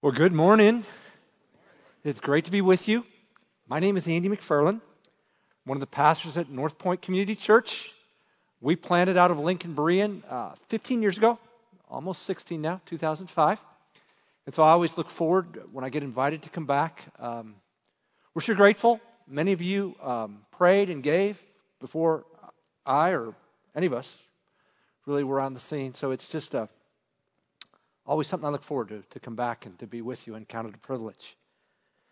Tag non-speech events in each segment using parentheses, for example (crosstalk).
Well, good morning. It's great to be with you. My name is Andy McFarland, one of the pastors at North Point Community Church. We planted out of Lincoln Berean uh, 15 years ago, almost 16 now, 2005. And so I always look forward when I get invited to come back. Um, we're sure grateful. Many of you um, prayed and gave before I or any of us really were on the scene. So it's just a always something I look forward to, to come back and to be with you and count it a privilege.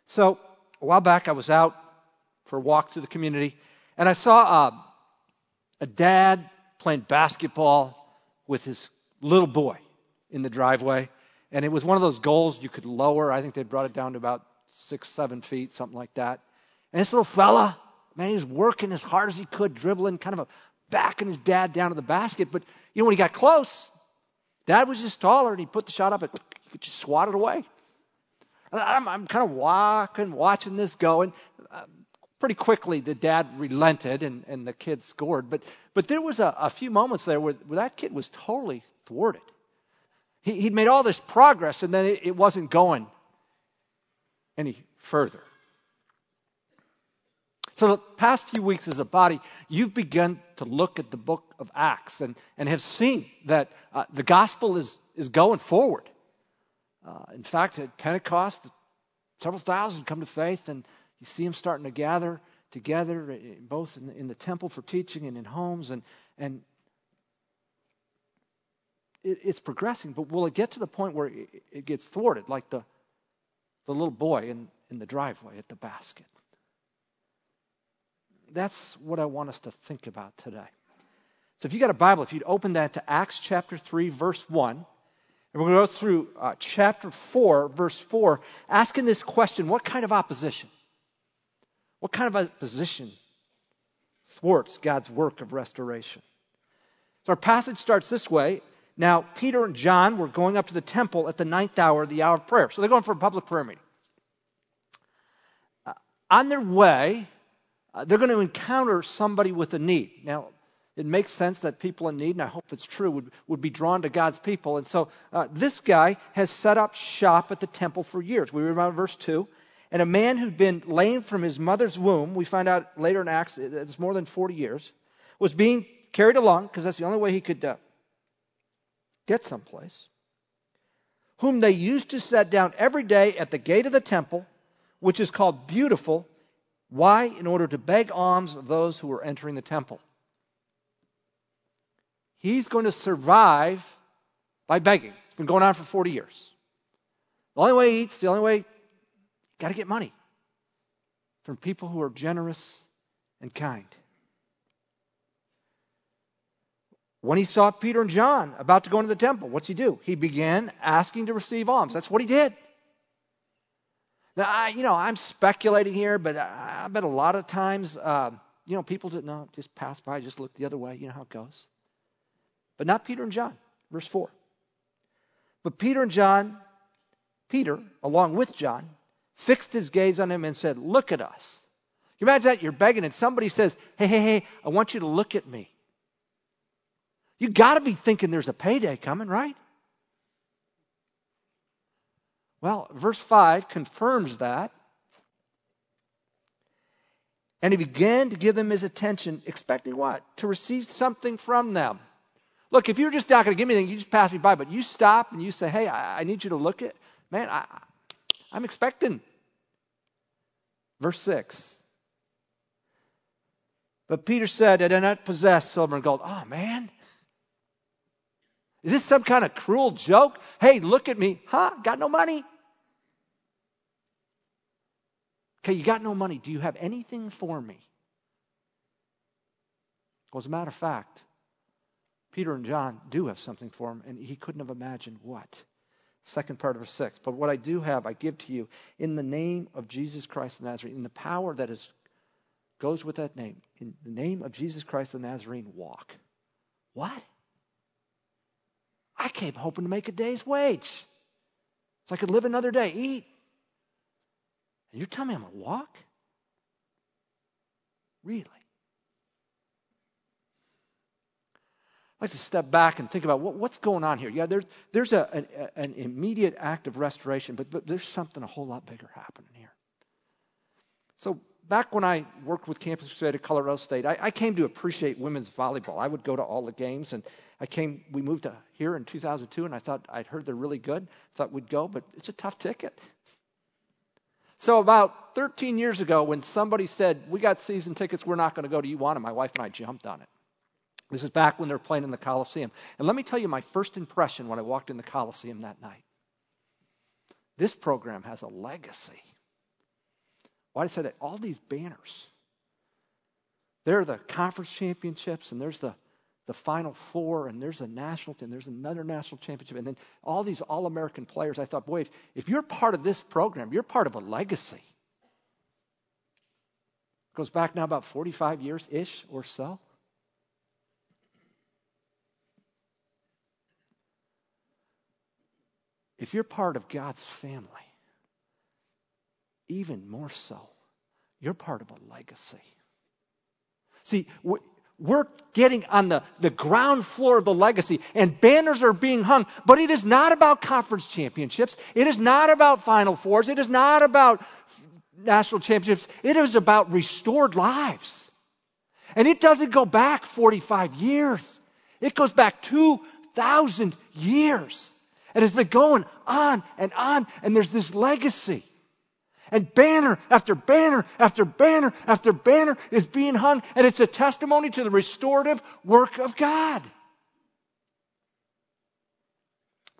So, a while back, I was out for a walk through the community, and I saw uh, a dad playing basketball with his little boy in the driveway. And it was one of those goals you could lower. I think they brought it down to about six, seven feet, something like that. And this little fella, man, he was working as hard as he could, dribbling, kind of a backing his dad down to the basket. But, you know, when he got close, Dad was just taller, and he put the shot up, and he just swat it away. I'm, I'm kind of walking, watching this go, and uh, pretty quickly the dad relented, and, and the kid scored. But, but there was a, a few moments there where, where that kid was totally thwarted. He, he'd made all this progress, and then it, it wasn't going any further. So, the past few weeks as a body, you've begun to look at the book of Acts and, and have seen that uh, the gospel is, is going forward. Uh, in fact, at Pentecost, several thousand come to faith, and you see them starting to gather together, eh, both in the, in the temple for teaching and in homes. And, and it, it's progressing, but will it get to the point where it, it gets thwarted, like the, the little boy in, in the driveway at the basket? That's what I want us to think about today. So if you got a Bible, if you'd open that to Acts chapter 3, verse 1, and we're going to go through uh, chapter 4, verse 4, asking this question what kind of opposition? What kind of opposition thwarts God's work of restoration? So our passage starts this way. Now, Peter and John were going up to the temple at the ninth hour, the hour of prayer. So they're going for a public prayer meeting. Uh, on their way, uh, they're going to encounter somebody with a need. Now, it makes sense that people in need, and I hope it's true, would, would be drawn to God's people. And so uh, this guy has set up shop at the temple for years. We read about verse 2. And a man who'd been lame from his mother's womb, we find out later in Acts, it's more than 40 years, was being carried along, because that's the only way he could uh, get someplace, whom they used to set down every day at the gate of the temple, which is called Beautiful why? In order to beg alms of those who are entering the temple. He's going to survive by begging. It's been going on for 40 years. The only way he eats, the only way, got to get money from people who are generous and kind. When he saw Peter and John about to go into the temple, what's he do? He began asking to receive alms. That's what he did. Now, I, you know, I'm speculating here, but I, I bet a lot of times, uh, you know, people didn't know, just pass by, just look the other way. You know how it goes. But not Peter and John. Verse 4. But Peter and John, Peter, along with John, fixed his gaze on him and said, Look at us. You imagine that? You're begging, and somebody says, Hey, hey, hey, I want you to look at me. You got to be thinking there's a payday coming, right? Well, verse 5 confirms that. And he began to give them his attention, expecting what? To receive something from them. Look, if you're just not going to give me anything, you just pass me by, but you stop and you say, hey, I, I need you to look at, man, I, I'm expecting. Verse 6. But Peter said, I do not possess silver and gold. Oh, man. Is this some kind of cruel joke? Hey, look at me. Huh? Got no money? Okay, you got no money. Do you have anything for me? Well, as a matter of fact, Peter and John do have something for him, and he couldn't have imagined what. Second part of verse 6. But what I do have, I give to you in the name of Jesus Christ the Nazarene, in the power that is, goes with that name. In the name of Jesus Christ the Nazarene, walk. What? I came hoping to make a day's wage. So I could live another day, eat. You're telling me I'm going to walk? Really? I like to step back and think about what, what's going on here. Yeah, there's, there's a, an, an immediate act of restoration, but, but there's something a whole lot bigger happening here. So, back when I worked with Campus Crusade at Colorado State, I, I, came to appreciate women's volleyball. I would go to all the games, and I came. We moved to here in 2002, and I thought I'd heard they're really good. Thought we'd go, but it's a tough ticket. So about 13 years ago, when somebody said, "We got season tickets, we're not going to go to UAna," my wife and I jumped on it. This is back when they were playing in the Coliseum. And let me tell you my first impression when I walked in the Coliseum that night. This program has a legacy. Why did I say that? All these banners. There are the conference championships, and there's the, the Final Four, and there's a national, and there's another national championship, and then all these All American players. I thought, boy, if, if you're part of this program, you're part of a legacy. It goes back now about 45 years ish or so. If you're part of God's family, even more so, you're part of a legacy. See, we're getting on the, the ground floor of the legacy, and banners are being hung, but it is not about conference championships. It is not about Final Fours. It is not about national championships. It is about restored lives. And it doesn't go back 45 years, it goes back 2,000 years. And it's been going on and on, and there's this legacy. And banner after banner after banner after banner is being hung, and it's a testimony to the restorative work of God.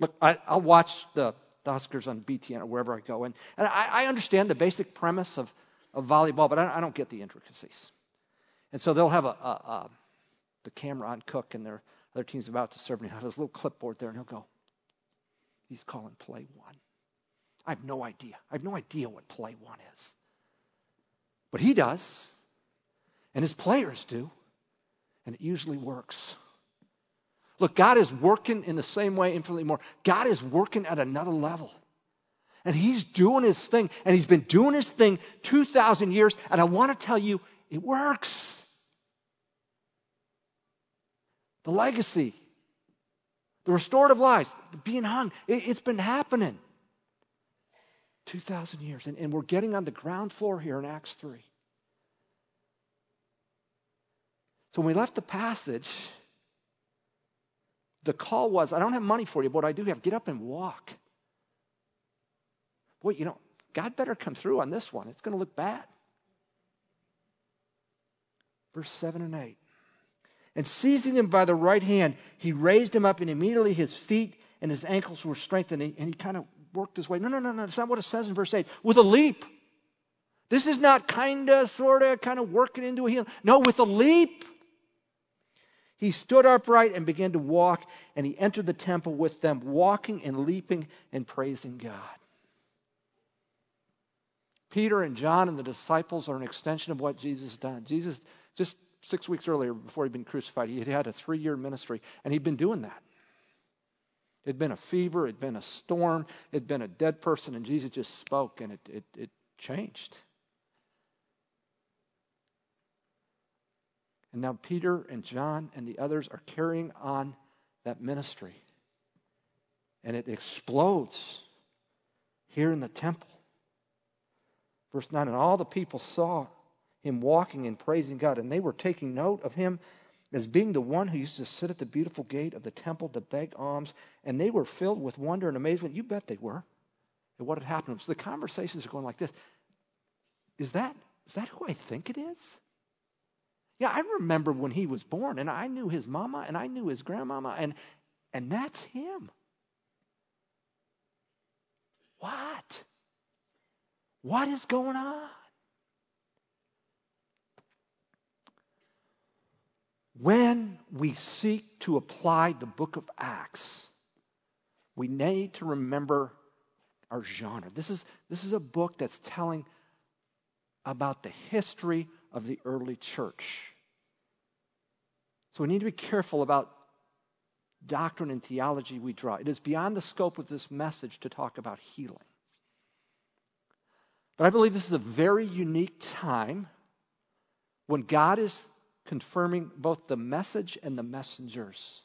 Look, I, will watch the, the, Huskers on BTN or wherever I go, and, and I, I, understand the basic premise of, of volleyball, but I, I, don't get the intricacies. And so they'll have a, a, a the camera on Cook, and their other team's about to serve, and he'll have his little clipboard there, and he'll go, He's calling play one. I have no idea. I have no idea what play one is. But he does, and his players do, and it usually works. Look, God is working in the same way, infinitely more. God is working at another level. And he's doing his thing, and he's been doing his thing 2,000 years, and I want to tell you, it works. The legacy the restorative lives, being hung, it, has been happening. 2,000 years. And, and we're getting on the ground floor here in Acts 3. So when we left the passage, the call was I don't have money for you, but I do have, get up and walk. Boy, you know, God better come through on this one. It's going to look bad. Verse 7 and 8. And seizing him by the right hand, he raised him up, and immediately his feet and his ankles were strengthened. And he, kind of worked his way. No, no, no, no. That's not what it says in verse 8. With a leap. This is not kind of, sort of, kind of working into a healing. No, with a leap. He stood upright and began to walk, and he entered the temple with them, walking and leaping and praising God. Peter and John and the disciples are an extension of what Jesus done. Jesus just six weeks earlier, before he'd been crucified, he had had a three year ministry, and he'd been doing that. It'd been a fever, it'd been a storm, it'd been a dead person, and Jesus just spoke, and it, it, it changed. And now Peter and John and the others are carrying on that ministry. And it explodes here in the temple. Verse 9 And all the people saw him walking and praising God. And they were taking note of him as being the one who used to sit at the beautiful gate of the temple to beg alms. And they were filled with wonder and amazement. You bet they were at what had happened. So the conversations are going like this Is that, is that who I think it is? Yeah, I remember when he was born, and I knew his mama, and I knew his grandmama, and, and that's him. What? What is going on? When we seek to apply the book of Acts, we need to remember our genre. This is, this is a book that's telling about the history of the early church. So we need to be careful about doctrine and theology we draw. It is beyond the scope of this message to talk about healing. But I believe this is a very unique time when God is confirming both the message and the messengers.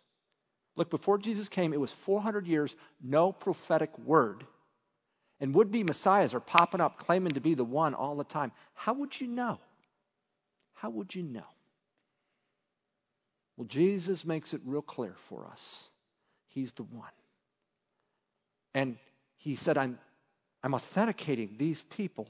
Look, before Jesus came, it was 400 years, no prophetic word. And would be messiahs are popping up claiming to be the one all the time. How would you know? How would you know? Well, Jesus makes it real clear for us. He's the one. And he said, I'm, I'm authenticating these people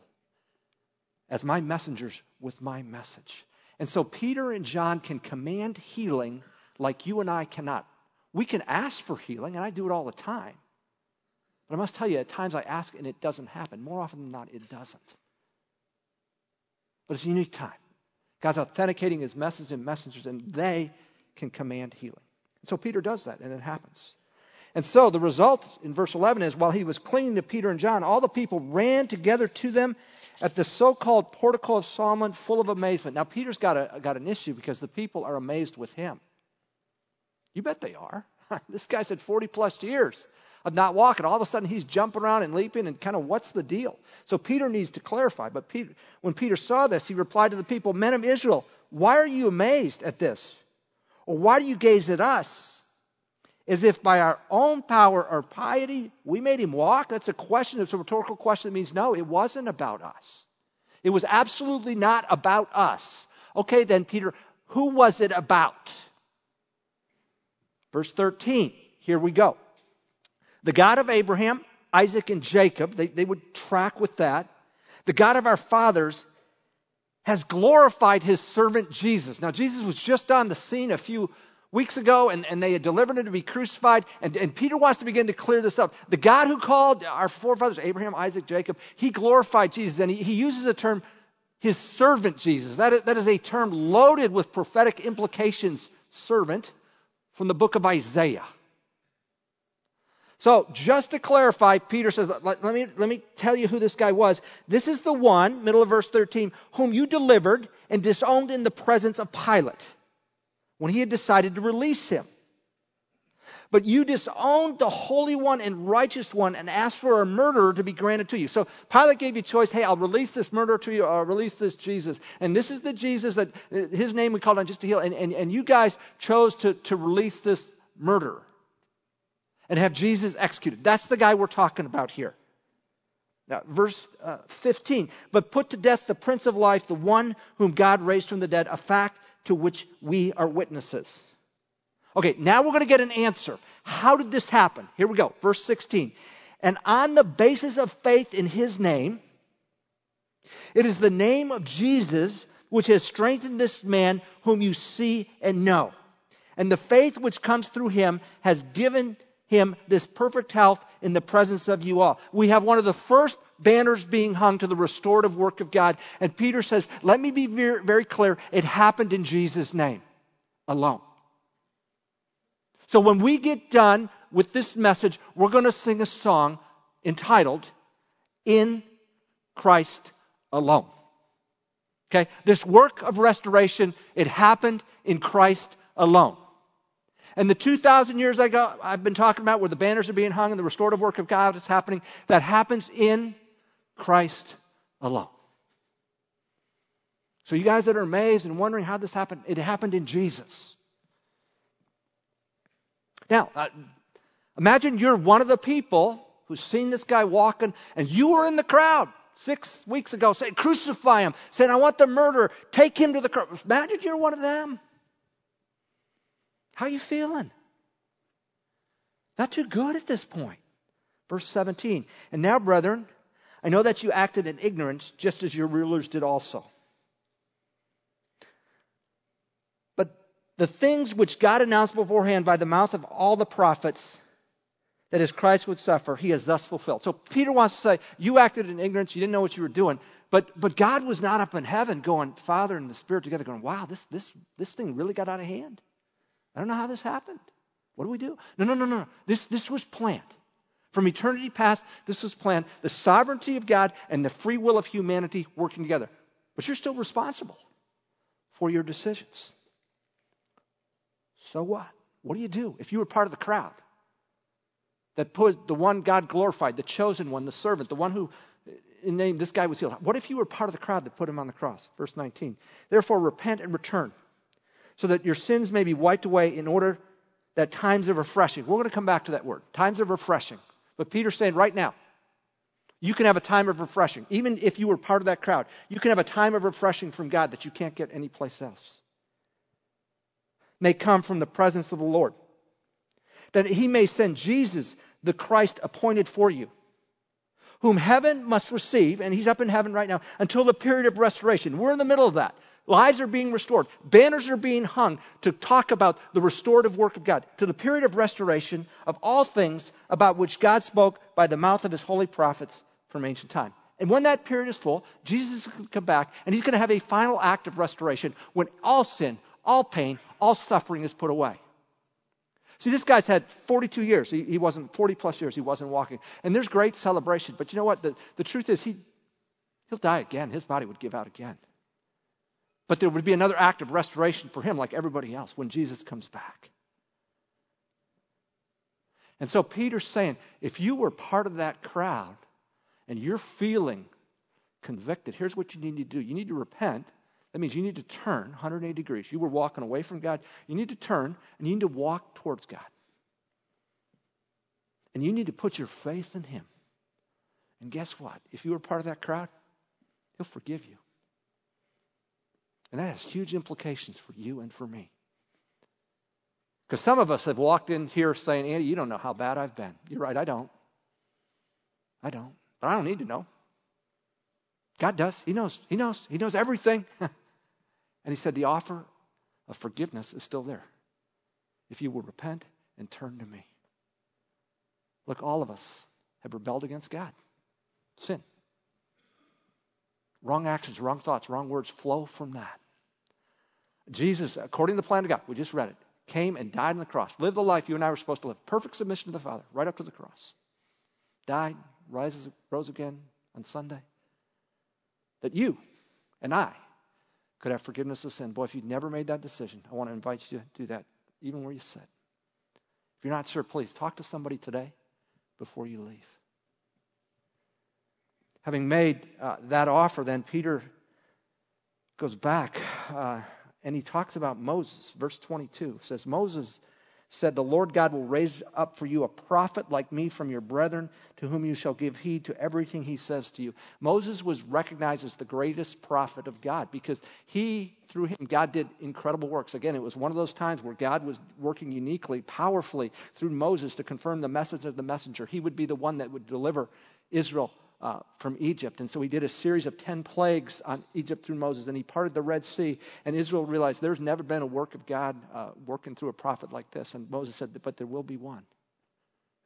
as my messengers with my message. And so Peter and John can command healing like you and I cannot. We can ask for healing, and I do it all the time. But I must tell you, at times I ask and it doesn't happen. More often than not, it doesn't. But it's a unique time. God's authenticating his message and messengers, and they can command healing. So Peter does that, and it happens. And so the result in verse 11 is while he was clinging to Peter and John, all the people ran together to them at the so called portico of Solomon, full of amazement. Now, Peter's got, a, got an issue because the people are amazed with him. You bet they are. (laughs) this guy's had 40 plus years of not walking. All of a sudden, he's jumping around and leaping, and kind of what's the deal? So, Peter needs to clarify. But Peter, when Peter saw this, he replied to the people, Men of Israel, why are you amazed at this? Or why do you gaze at us? As if by our own power or piety we made him walk? That's a question. It's a rhetorical question that means no, it wasn't about us. It was absolutely not about us. Okay, then, Peter, who was it about? Verse 13, here we go. The God of Abraham, Isaac, and Jacob, they, they would track with that. The God of our fathers has glorified his servant Jesus. Now, Jesus was just on the scene a few weeks ago, and, and they had delivered him to be crucified. And, and Peter wants to begin to clear this up. The God who called our forefathers, Abraham, Isaac, Jacob, he glorified Jesus. And he, he uses a term, his servant Jesus. That is, that is a term loaded with prophetic implications, servant, from the book of Isaiah. So, just to clarify, Peter says, let, let, me, let me tell you who this guy was. This is the one, middle of verse 13, whom you delivered and disowned in the presence of Pilate when he had decided to release him. But you disowned the Holy One and Righteous One and asked for a murderer to be granted to you. So Pilate gave you choice hey, I'll release this murderer to you, or I'll release this Jesus. And this is the Jesus that his name we called on just to heal. And, and, and you guys chose to, to release this murderer and have Jesus executed. That's the guy we're talking about here. Now, verse uh, 15, but put to death the Prince of Life, the one whom God raised from the dead, a fact to which we are witnesses. Okay, now we're going to get an answer. How did this happen? Here we go, verse 16. And on the basis of faith in his name, it is the name of Jesus which has strengthened this man whom you see and know. And the faith which comes through him has given him this perfect health in the presence of you all. We have one of the first banners being hung to the restorative work of God. And Peter says, let me be very, very clear. It happened in Jesus' name alone. So when we get done with this message, we're going to sing a song entitled, In Christ Alone. Okay? This work of restoration, it happened in Christ alone. And the 2,000 years I I've been talking about where the banners are being hung and the restorative work of God is happening, that happens in Christ alone. So, you guys that are amazed and wondering how this happened, it happened in Jesus. Now, uh, imagine you're one of the people who's seen this guy walking, and you were in the crowd six weeks ago saying, Crucify him, saying, I want the murderer, take him to the cross. Imagine you're one of them. How you feeling? Not too good at this point. Verse 17. And now, brethren, I know that you acted in ignorance just as your rulers did also. But the things which God announced beforehand by the mouth of all the prophets, that as Christ would suffer, he has thus fulfilled. So Peter wants to say, You acted in ignorance, you didn't know what you were doing. But, but God was not up in heaven going, Father and the Spirit together, going, Wow, this, this, this thing really got out of hand. I don't know how this happened. What do we do? No, no, no, no. This, this was planned. From eternity past, this was planned. The sovereignty of God and the free will of humanity working together. But you're still responsible for your decisions. So what? What do you do if you were part of the crowd that put the one God glorified, the chosen one, the servant, the one who in name this guy was healed? What if you were part of the crowd that put him on the cross? Verse 19. Therefore, repent and return so that your sins may be wiped away in order that times of refreshing, we're going to come back to that word, times of refreshing. But Peter's saying right now, you can have a time of refreshing. Even if you were part of that crowd, you can have a time of refreshing from God that you can't get anyplace else. May come from the presence of the Lord. That he may send Jesus, the Christ appointed for you, whom heaven must receive, and he's up in heaven right now, until the period of restoration. We're in the middle of that. Lives are being restored. Banners are being hung to talk about the restorative work of God, to the period of restoration of all things about which God spoke by the mouth of his holy prophets from ancient time. And when that period is full, Jesus is going to come back and he's going to have a final act of restoration when all sin, all pain, all suffering is put away. See, this guy's had 42 years. He, he wasn't, 40 plus years, he wasn't walking. And there's great celebration. But you know what? The, the truth is, he, he'll die again. His body would give out again. But there would be another act of restoration for him, like everybody else, when Jesus comes back. And so Peter's saying, if you were part of that crowd, and you're feeling convicted, here's what you need to do you need to repent. That means you need to turn 180 degrees. You were walking away from God. You need to turn and you need to walk towards God. And you need to put your faith in Him. And guess what? If you were part of that crowd, He'll forgive you. And that has huge implications for you and for me. Because some of us have walked in here saying, Andy, you don't know how bad I've been. You're right, I don't. I don't. But I don't need to know. God does. He knows. He knows. He knows everything. (laughs) and he said, The offer of forgiveness is still there. If you will repent and turn to me. Look, all of us have rebelled against God. Sin. Wrong actions, wrong thoughts, wrong words flow from that. Jesus, according to the plan of God, we just read it, came and died on the cross, lived the life you and I were supposed to live, perfect submission to the Father, right up to the cross. Died, rises, rose again on Sunday. That you and I could have forgiveness of sin. Boy, if you've never made that decision, I want to invite you to do that, even where you sit. If you're not sure, please talk to somebody today before you leave. Having made uh, that offer, then Peter goes back uh, and he talks about Moses. Verse 22 says, Moses said, The Lord God will raise up for you a prophet like me from your brethren, to whom you shall give heed to everything he says to you. Moses was recognized as the greatest prophet of God because he, through him, God did incredible works. Again, it was one of those times where God was working uniquely, powerfully through Moses to confirm the message of the messenger. He would be the one that would deliver Israel uh, from Egypt. And so he did a series of 10 plagues on Egypt through Moses, and he parted the Red Sea. And Israel realized there's never been a work of God uh, working through a prophet like this. And Moses said, But there will be one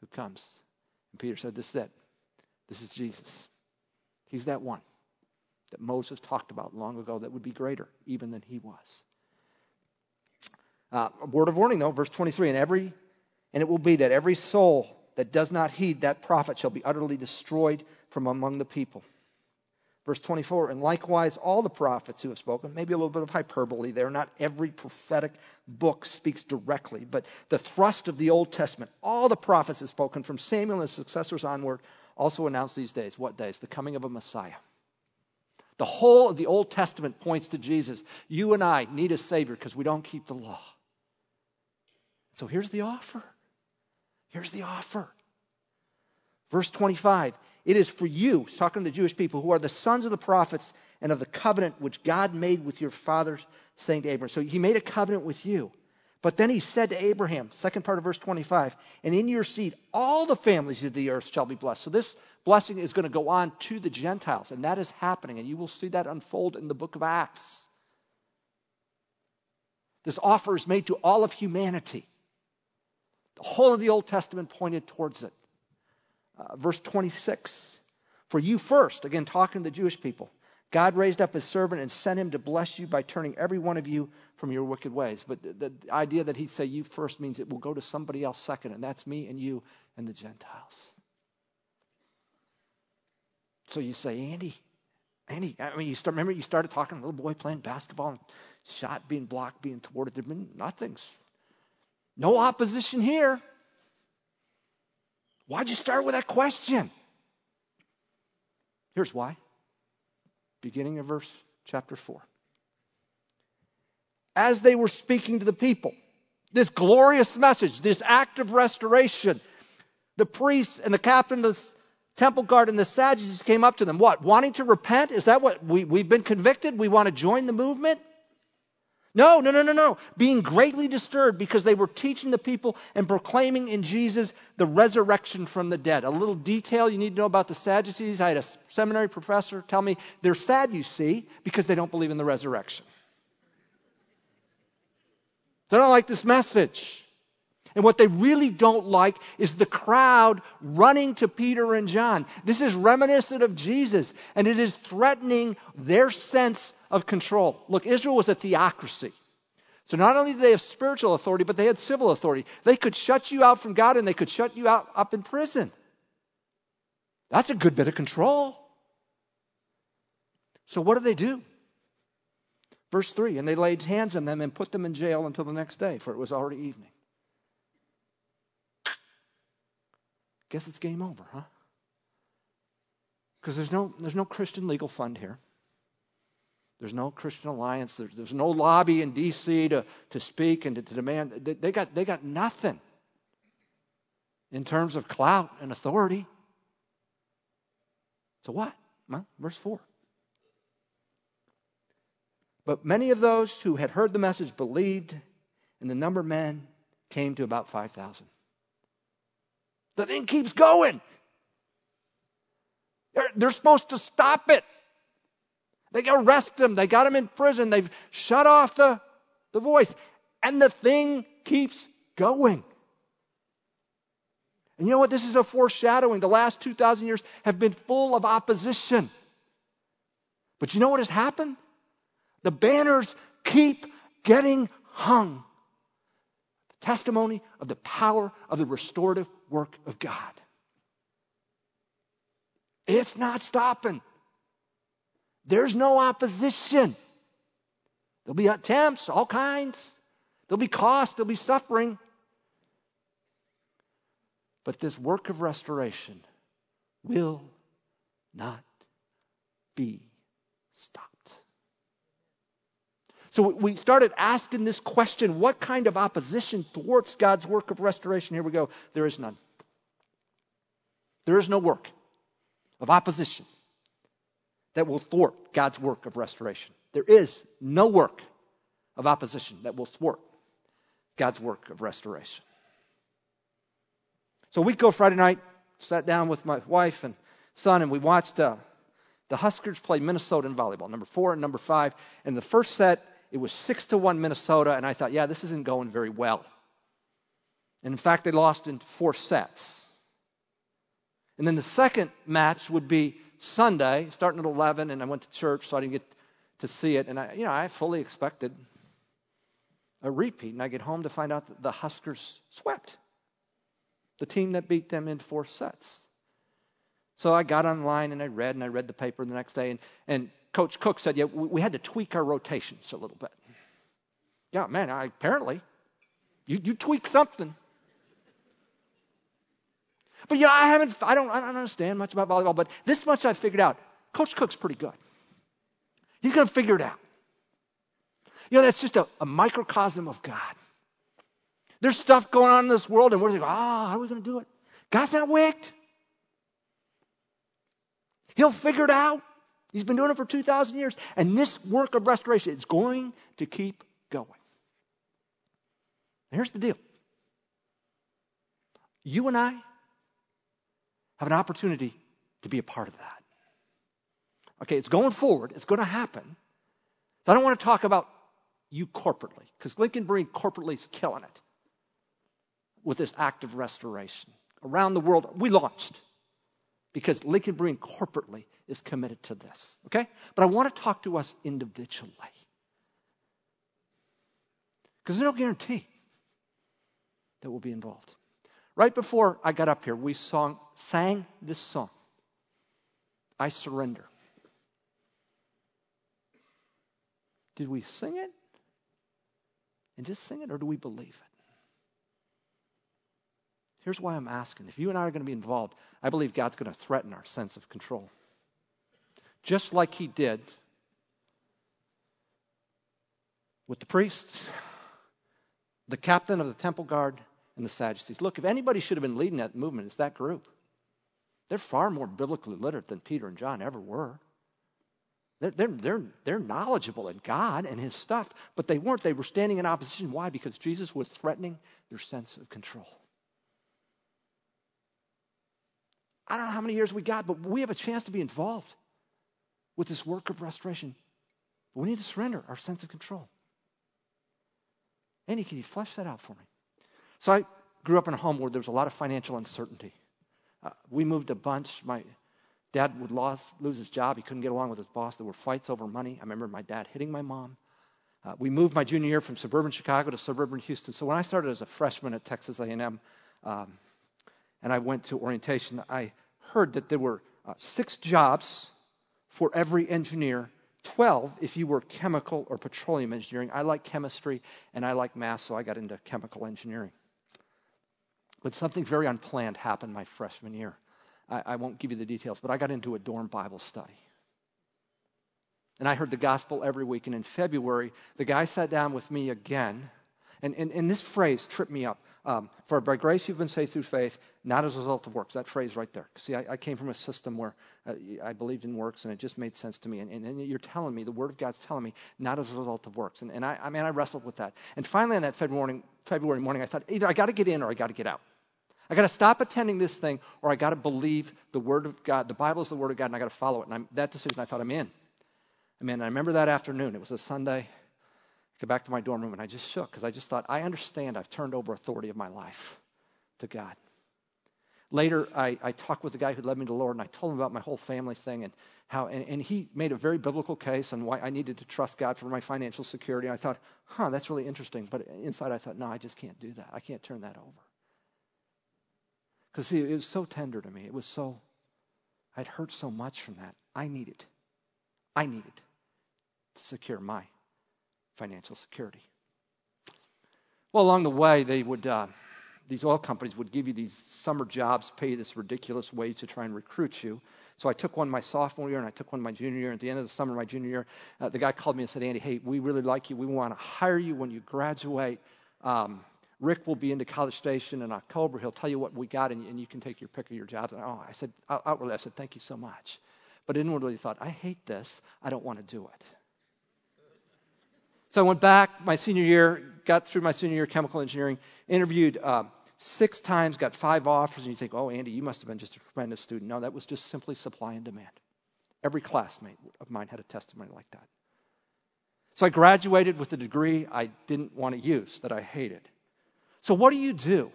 who comes. And Peter said, This is it. This is Jesus. He's that one that Moses talked about long ago that would be greater even than he was. Uh, a word of warning, though, verse 23 and every and it will be that every soul that does not heed that prophet shall be utterly destroyed from among the people. Verse 24, and likewise all the prophets who have spoken, maybe a little bit of hyperbole there, not every prophetic book speaks directly, but the thrust of the Old Testament, all the prophets have spoken from Samuel and his successors onward, also announce these days. What days? The coming of a Messiah. The whole of the Old Testament points to Jesus. You and I need a Savior because we don't keep the law. So here's the offer. Here's the offer. Verse 25 it is for you, talking to the Jewish people, who are the sons of the prophets and of the covenant which God made with your fathers, saying to Abraham. So he made a covenant with you. But then he said to Abraham, second part of verse 25, and in your seed all the families of the earth shall be blessed. So this blessing is going to go on to the Gentiles, and that is happening, and you will see that unfold in the book of Acts. This offer is made to all of humanity. The whole of the Old Testament pointed towards it. Uh, verse 26 For you first, again, talking to the Jewish people, God raised up his servant and sent him to bless you by turning every one of you from your wicked ways. But the, the idea that he'd say you first means it will go to somebody else second, and that's me and you and the Gentiles. So you say, Andy, Andy, I mean, you start, remember you started talking, little boy playing basketball and shot being blocked, being thwarted. There've been nothing's, no opposition here. Why'd you start with that question? Here's why. Beginning of verse chapter 4. As they were speaking to the people, This glorious message, this act of restoration. The priests and the captain of the temple guard and the Sadducees came up to them. What? Wanting to repent? Is that what we, we've been convicted? We want to join the movement? No, no, no, no, no. Being greatly disturbed because they were teaching the people and proclaiming in Jesus the resurrection from the dead. A little detail you need to know about the Sadducees. I had a seminary professor tell me they're sad, you see, because they don't believe in the resurrection. They don't like this message. And what they really don't like is the crowd running to Peter and John. This is reminiscent of Jesus, and it is threatening their sense of control. Look, Israel was a theocracy. So not only did they have spiritual authority, but they had civil authority. They could shut you out from God and they could shut you out up in prison. That's a good bit of control. So what do they do? Verse 3 And they laid hands on them and put them in jail until the next day, for it was already evening. Guess it's game over, huh? Because there's no, there's no Christian legal fund here. There's no Christian alliance. There's, there's no lobby in D.C. to, to speak and to, to demand. They, they, got, they got nothing in terms of clout and authority. So what? Well, verse 4. But many of those who had heard the message believed, and the number of men came to about 5,000. The thing keeps going. They're, they're supposed to stop it. They arrest him. They got him in prison. They've shut off the, the voice. And the thing keeps going. And you know what? This is a foreshadowing. The last 2,000 years have been full of opposition. But you know what has happened? The banners keep getting hung. The testimony of the power of the restorative work of God. It's not stopping. There's no opposition. There'll be attempts, all kinds. There'll be cost, there'll be suffering. But this work of restoration will not be stopped. So we started asking this question what kind of opposition thwarts God's work of restoration? Here we go. There is none. There is no work of opposition that will thwart God's work of restoration. There is no work of opposition that will thwart God's work of restoration. So, a week ago, Friday night, sat down with my wife and son, and we watched uh, the Huskers play Minnesota in volleyball, number four and number five. And the first set, it was six to one Minnesota, and I thought, yeah, this isn't going very well. And in fact, they lost in four sets. And then the second match would be Sunday, starting at 11, and I went to church, so I didn't get to see it. And I, you know, I fully expected a repeat. And I get home to find out that the Huskers swept the team that beat them in four sets. So I got online and I read, and I read the paper the next day. And, and Coach Cook said, yeah, we, we had to tweak our rotations a little bit. Yeah, man, I, apparently, you, you tweak something. But you know, I haven't, I don't, I don't understand much about volleyball, but this much I've figured out. Coach Cook's pretty good. He's going to figure it out. You know, that's just a, a, microcosm of God. There's stuff going on in this world, and we're like, ah, oh, how are we going to do it? God's not wicked. He'll figure it out. He's been doing it for 2,000 years. And this work of restoration is going to keep going. And here's the deal you and I have an opportunity to be a part of that. Okay, it's going forward, it's going to happen. So I don't want to talk about you corporately, because Lincoln Berean corporately is killing it with this act of restoration. Around the world, we launched because Lincoln Berean corporately is committed to this. Okay? But I want to talk to us individually. Because there's no guarantee that we'll be involved. Right before I got up here, we song, sang this song I Surrender. Did we sing it and just sing it, or do we believe it? Here's why I'm asking. If you and I are going to be involved, I believe God's going to threaten our sense of control. Just like He did with the priests, the captain of the temple guard, and the Sadducees. Look, if anybody should have been leading that movement, it's that group. They're far more biblically literate than Peter and John ever were. They're, they're, they're, they're knowledgeable in God and His stuff, but they weren't. They were standing in opposition. Why? Because Jesus was threatening their sense of control. I don't know how many years we got, but we have a chance to be involved with this work of restoration. But we need to surrender our sense of control. Andy, can you flesh that out for me? So I grew up in a home where there was a lot of financial uncertainty. Uh, we moved a bunch. My dad would lose, lose his job. He couldn't get along with his boss. There were fights over money. I remember my dad hitting my mom. Uh, we moved my junior year from suburban Chicago to suburban Houston. So when I started as a freshman at Texas A&M, um, and I went to orientation, I heard that there were uh, six jobs for every engineer 12 if you were chemical or petroleum engineering. I like chemistry and I like math, so I got into chemical engineering. But something very unplanned happened my freshman year. I, I won't give you the details, but I got into a dorm Bible study. And I heard the gospel every week. And in February, the guy sat down with me again. And, and, and this phrase tripped me up. Um, For by grace you've been saved through faith, not as a result of works. That phrase right there. See, I, I came from a system where uh, I believed in works and it just made sense to me. And, and, and, you're telling me, the Word of God's telling me, not as a result of works. And, and I, I mean, I wrestled with that. And finally, on that February morning, February morning, I thought, either I got to get in or I got to get out. I got to stop attending this thing or I got to believe the Word of God. The Bible is the Word of God and I got to follow it. And I'm, that decision, I thought, I'm in. I'm in. I remember that afternoon. It was a Sunday. I go back to my dorm room and I just shook because I just thought, I understand I've turned over authority of my life to God. Later, I, I talked with the guy who led me to the Lord, and I told him about my whole family thing and how, and, and he made a very biblical case on why I needed to trust God for my financial security. And I thought, huh, that's really interesting. But inside, I thought, no, I just can't do that. I can't turn that over. Because it was so tender to me. It was so, I'd hurt so much from that. I needed, I needed to secure my financial security. Well, along the way, they would. Uh, these oil companies would give you these summer jobs, pay this ridiculous wage to try and recruit you. So I took one my sophomore year and I took one my junior year. At the end of the summer, my junior year, uh, the guy called me and said, Andy, hey, we really like you. We want to hire you when you graduate. Um, Rick will be into College Station in October. He'll tell you what we got, and, and you can take your pick of your jobs. And, oh, I said, outwardly, I said, thank you so much. But inwardly, I thought, I hate this. I don't want to do it. So I went back my senior year, got through my senior year chemical engineering, interviewed um, six times, got five offers, and you think, oh, Andy, you must have been just a tremendous student. No, that was just simply supply and demand. Every classmate of mine had a testimony like that. So I graduated with a degree I didn't want to use, that I hated. So, what do you do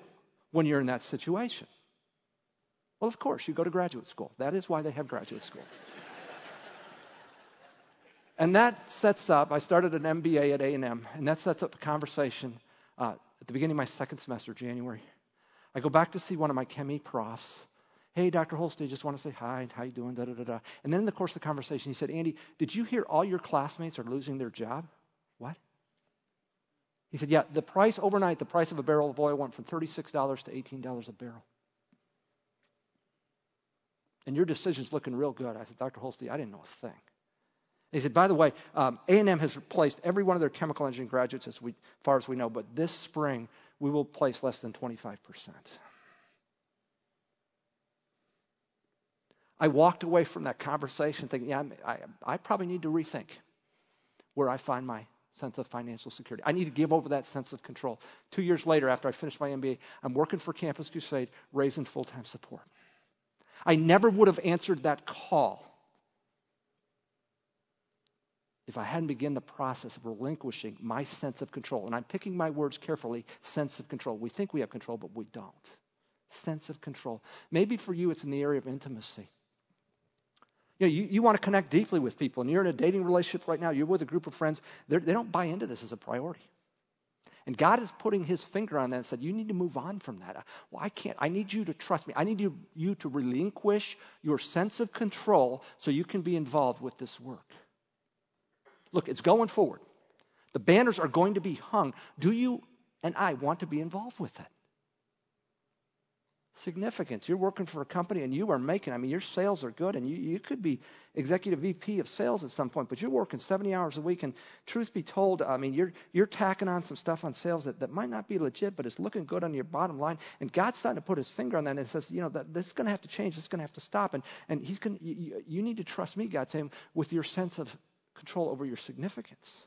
when you're in that situation? Well, of course, you go to graduate school. That is why they have graduate school. (laughs) and that sets up, I started an MBA at A&M, and that sets up a conversation uh, at the beginning of my second semester, January. I go back to see one of my chemi profs. Hey, Dr. Holstein, just want to say hi. How you doing? Da, da, da, da. And then in the course of the conversation, he said, Andy, did you hear all your classmates are losing their job? What? He said, yeah, the price overnight, the price of a barrel of oil went from $36 to $18 a barrel. And your decision's looking real good. I said, Dr. Holstein, I didn't know a thing. He said, by the way, um, A&M has replaced every one of their chemical engineering graduates as we, far as we know, but this spring we will place less than 25%. I walked away from that conversation thinking, yeah, I, I probably need to rethink where I find my sense of financial security. I need to give over that sense of control. Two years later, after I finished my MBA, I'm working for Campus Crusade, raising full time support. I never would have answered that call if I hadn't begun the process of relinquishing my sense of control. And I'm picking my words carefully sense of control. We think we have control, but we don't. Sense of control. Maybe for you, it's in the area of intimacy. You, know, you, you want to connect deeply with people, and you're in a dating relationship right now, you're with a group of friends, they don't buy into this as a priority. And God is putting his finger on that and said, You need to move on from that. Uh, well, I can't. I need you to trust me. I need you, you to relinquish your sense of control so you can be involved with this work. Look, it's going forward. The banners are going to be hung. Do you and I want to be involved with it? Significance. You're working for a company and you are making, I mean, your sales are good and you, you could be executive VP of sales at some point, but you're working 70 hours a week. And truth be told, I mean, you're, you're tacking on some stuff on sales that, that might not be legit, but it's looking good on your bottom line. And God's starting to put his finger on that and says, you know, that, this is going to have to change. This is going to have to stop. And, and he's going you, you need to trust me, God, saying, with your sense of control over your significance.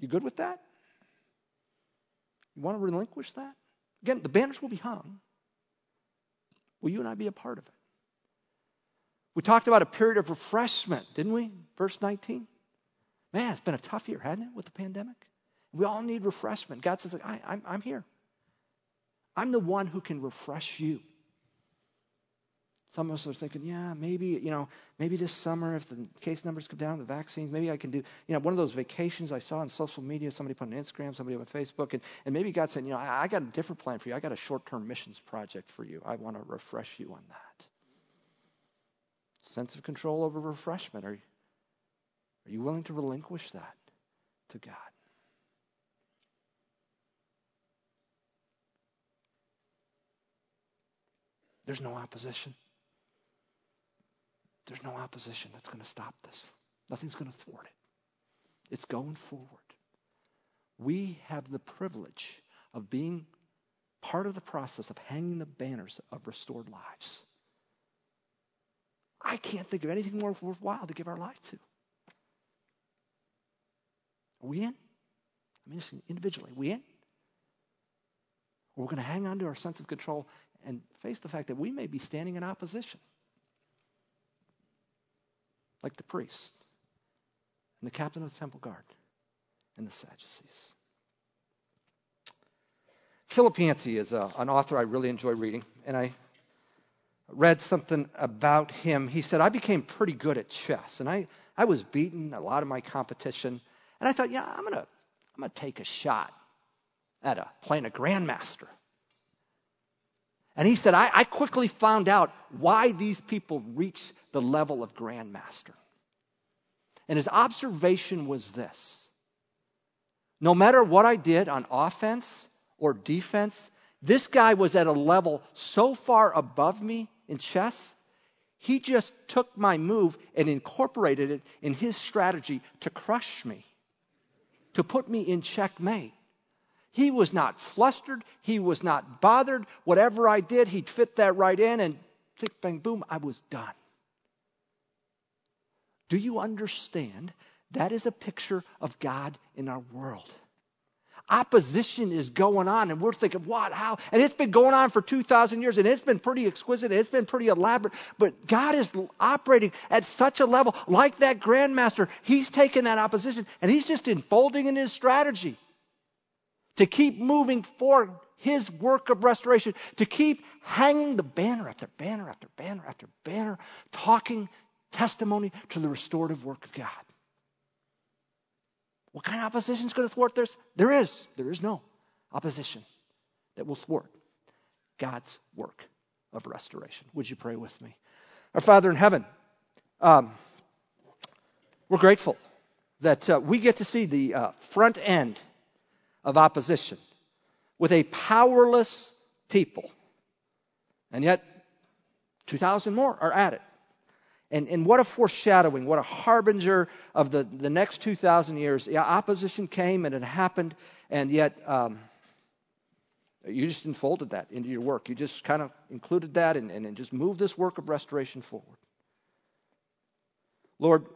You good with that? You want to relinquish that? Again, the banners will be hung. Will you and I be a part of it? We talked about a period of refreshment, didn't we? Verse 19. Man, it's been a tough year, hasn't it, with the pandemic? We all need refreshment. God says, I, I'm here. I'm the one who can refresh you. Some of us are thinking, yeah, maybe, you know, maybe this summer, if the case numbers come down, the vaccines, maybe I can do, you know, one of those vacations I saw on social media, somebody put on Instagram, somebody on Facebook, and, and maybe God said, you know, I, I got a different plan for you. I got a short term missions project for you. I want to refresh you on that. Sense of control over refreshment. Are, are you willing to relinquish that to God? There's no opposition. There's no opposition that's going to stop this. Nothing's going to thwart it. It's going forward. We have the privilege of being part of the process of hanging the banners of restored lives. I can't think of anything more worthwhile to give our life to. Are we in? I mean, individually, we in? Or we're going to hang on to our sense of control and face the fact that we may be standing in opposition like the priest and the captain of the temple guard and the Sadducees. Philip Yancey is a, uh, an author I really enjoy reading, and I read something about him. He said, I became pretty good at chess, and I, I was beaten a lot of my competition, and I thought, yeah, I'm going to I'm gonna take a shot at a, playing a grandmaster. And he said, I, I quickly found out why these people reach the level of grandmaster. And his observation was this no matter what I did on offense or defense, this guy was at a level so far above me in chess, he just took my move and incorporated it in his strategy to crush me, to put me in checkmate. He was not flustered. He was not bothered. Whatever I did, he'd fit that right in, and tick, bang, boom, I was done. Do you understand? That is a picture of God in our world. Opposition is going on, and we're thinking, what, how? And it's been going on for 2,000 years, and it's been pretty exquisite, it's been pretty elaborate. But God is operating at such a level, like that grandmaster. He's taking that opposition and he's just unfolding in his strategy to keep moving forward his work of restoration, to keep hanging the banner after banner after banner after banner, talking testimony to the restorative work of God. What kind of opposition is going to thwart this? There is. There is no opposition that will thwart God's work of restoration. Would you pray with me? Our Father in heaven, um, we're grateful that uh, we get to see the uh, front end of opposition with a powerless people. And yet, 2,000 more are at it. And, and what a foreshadowing, what a harbinger of the, the next 2,000 years. Yeah, opposition came and it happened, and yet um, you just unfolded that into your work. You just kind of included that and, and, and just moved this work of restoration forward. Lord,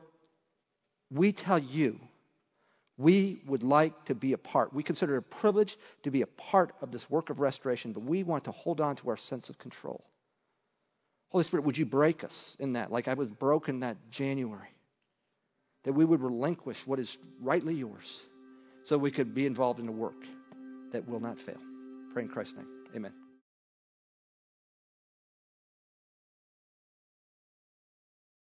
we tell you we would like to be a part. We consider it a privilege to be a part of this work of restoration, but we want to hold on to our sense of control. Holy Spirit, would you break us in that, like I was broken that January? That we would relinquish what is rightly yours so we could be involved in a work that will not fail. Pray in Christ's name. Amen.